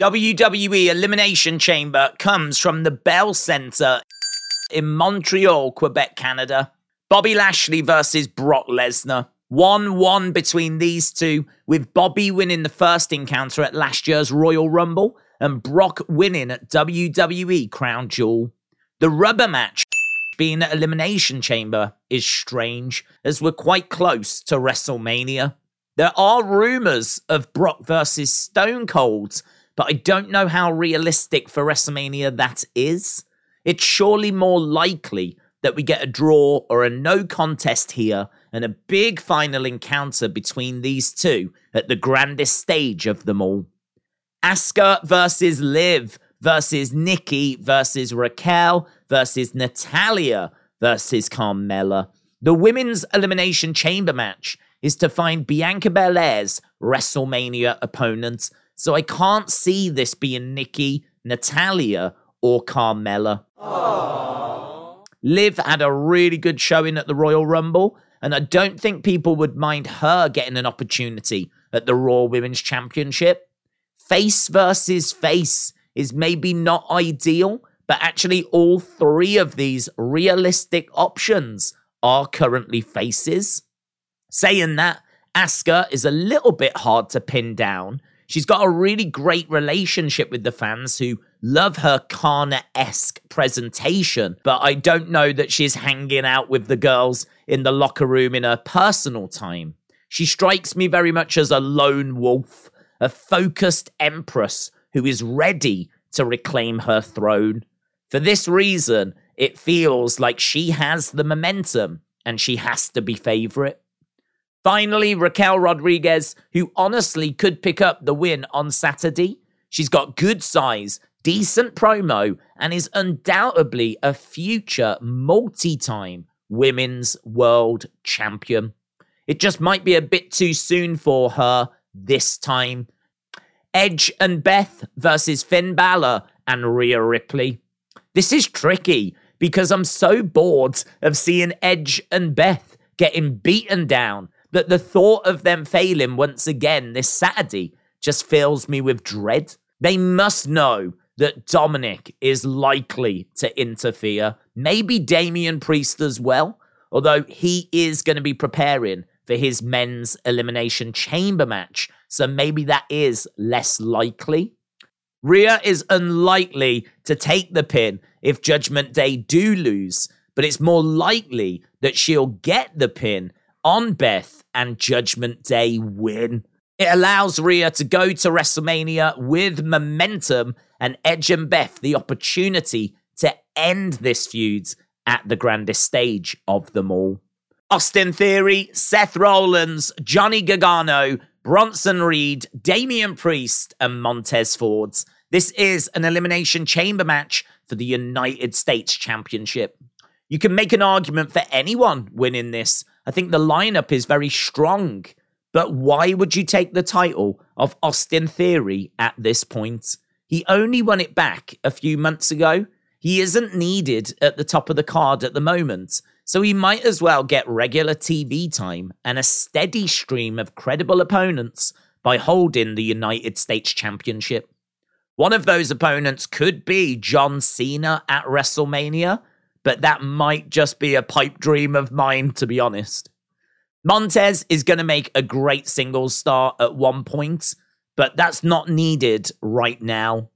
WWE Elimination Chamber comes from the Bell Center in Montreal, Quebec, Canada. Bobby Lashley versus Brock Lesnar. 1 1 between these two, with Bobby winning the first encounter at last year's Royal Rumble and Brock winning at WWE Crown Jewel. The rubber match being at Elimination Chamber is strange, as we're quite close to WrestleMania. There are rumors of Brock versus Stone Cold, but I don't know how realistic for WrestleMania that is. It's surely more likely that we get a draw or a no contest here and a big final encounter between these two at the grandest stage of them all. Asuka versus Liv versus Nikki versus Raquel versus Natalya versus Carmella. The women's elimination chamber match is to find Bianca Belair's WrestleMania opponent, so I can't see this being Nikki, Natalya, or Carmella. Aww. Liv had a really good showing at the Royal Rumble, and I don't think people would mind her getting an opportunity at the Raw Women's Championship. Face versus face is maybe not ideal, but actually, all three of these realistic options are currently faces. Saying that, Asuka is a little bit hard to pin down. She's got a really great relationship with the fans who love her Kana esque presentation, but I don't know that she's hanging out with the girls in the locker room in her personal time. She strikes me very much as a lone wolf, a focused empress who is ready to reclaim her throne. For this reason, it feels like she has the momentum and she has to be favourite. Finally, Raquel Rodriguez, who honestly could pick up the win on Saturday. She's got good size, decent promo, and is undoubtedly a future multi time women's world champion. It just might be a bit too soon for her this time. Edge and Beth versus Finn Balor and Rhea Ripley. This is tricky because I'm so bored of seeing Edge and Beth getting beaten down that the thought of them failing once again this Saturday just fills me with dread. They must know that Dominic is likely to interfere, maybe Damian Priest as well, although he is going to be preparing for his men's elimination chamber match, so maybe that is less likely. Rhea is unlikely to take the pin if Judgment Day do lose, but it's more likely that she'll get the pin on Beth and Judgment Day win. It allows Rhea to go to WrestleMania with momentum and Edge and Beth the opportunity to end this feud at the grandest stage of them all. Austin Theory, Seth Rollins, Johnny Gargano, Bronson Reed, Damian Priest, and Montez Fords. This is an Elimination Chamber match for the United States Championship. You can make an argument for anyone winning this. I think the lineup is very strong. But why would you take the title of Austin Theory at this point? He only won it back a few months ago. He isn't needed at the top of the card at the moment. So he might as well get regular TV time and a steady stream of credible opponents by holding the United States Championship. One of those opponents could be John Cena at WrestleMania, but that might just be a pipe dream of mine, to be honest. Montez is going to make a great singles star at one point, but that's not needed right now.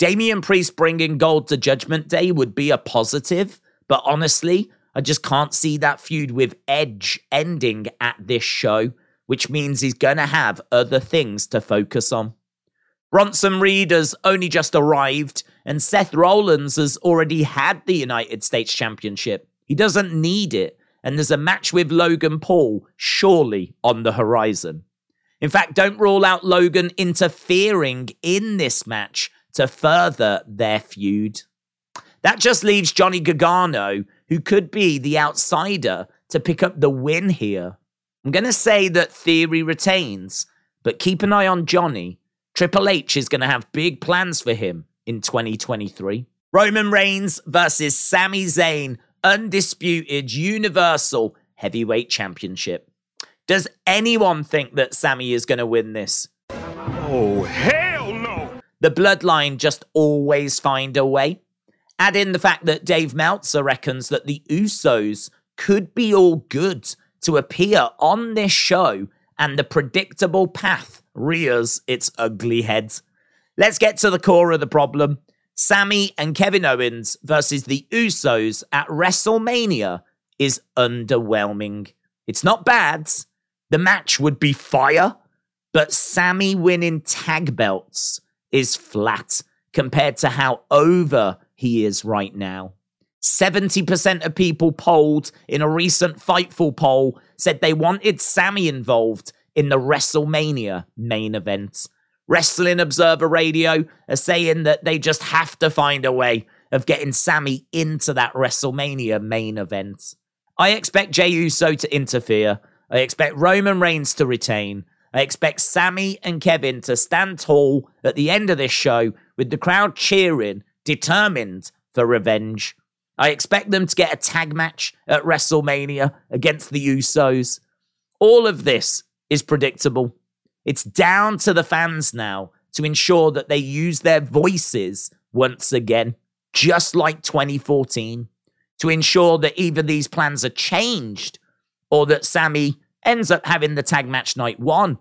Damian Priest bringing gold to Judgment Day would be a positive, but honestly, I just can't see that feud with Edge ending at this show, which means he's going to have other things to focus on. Bronson Reed has only just arrived, and Seth Rollins has already had the United States Championship. He doesn't need it, and there's a match with Logan Paul surely on the horizon. In fact, don't rule out Logan interfering in this match to further their feud. That just leaves Johnny Gargano, who could be the outsider to pick up the win here. I'm going to say that Theory retains, but keep an eye on Johnny. Triple H is going to have big plans for him in 2023. Roman Reigns versus Sami Zayn, undisputed Universal Heavyweight Championship. Does anyone think that Sami is going to win this? Oh, hell no! The bloodline just always find a way. Add in the fact that Dave Meltzer reckons that the Usos could be all good to appear on this show, and the predictable path rears its ugly head. Let's get to the core of the problem. Sami and Kevin Owens versus the Usos at WrestleMania is underwhelming. It's not bad. The match would be fire, but Sami winning tag belts is flat compared to how over he is right now. 70% of people polled in a recent Fightful poll said they wanted Sami involved in the WrestleMania main event. Wrestling Observer Radio are saying that they just have to find a way of getting Sami into that WrestleMania main event. I expect Jey Uso to interfere. I expect Roman Reigns to retain. I expect Sami and Kevin to stand tall at the end of this show with the crowd cheering, determined for revenge. I expect them to get a tag match at WrestleMania against the Usos. All of this is predictable. It's down to the fans now to ensure that they use their voices once again, just like 2014, to ensure that either these plans are changed or that Sami ends up having the tag match night one,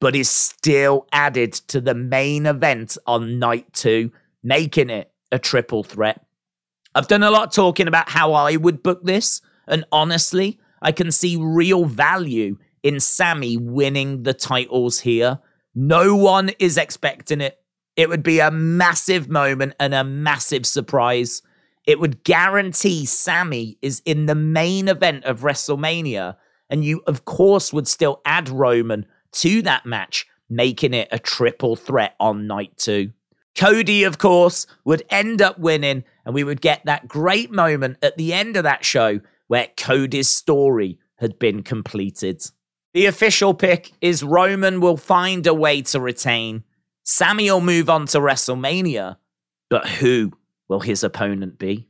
but is still added to the main event on night two, making it a triple threat. I've done a lot talking about how I would book this, and honestly, I can see real value in Sami winning the titles here. No one is expecting it. It would be a massive moment and a massive surprise. It would guarantee Sami is in the main event of WrestleMania. And you, of course, would still add Roman to that match, making it a triple threat on night two. Cody, of course, would end up winning, and we would get that great moment at the end of that show where Cody's story had been completed. The official pick is Roman will find a way to retain. Sami will move on to WrestleMania, but who will his opponent be?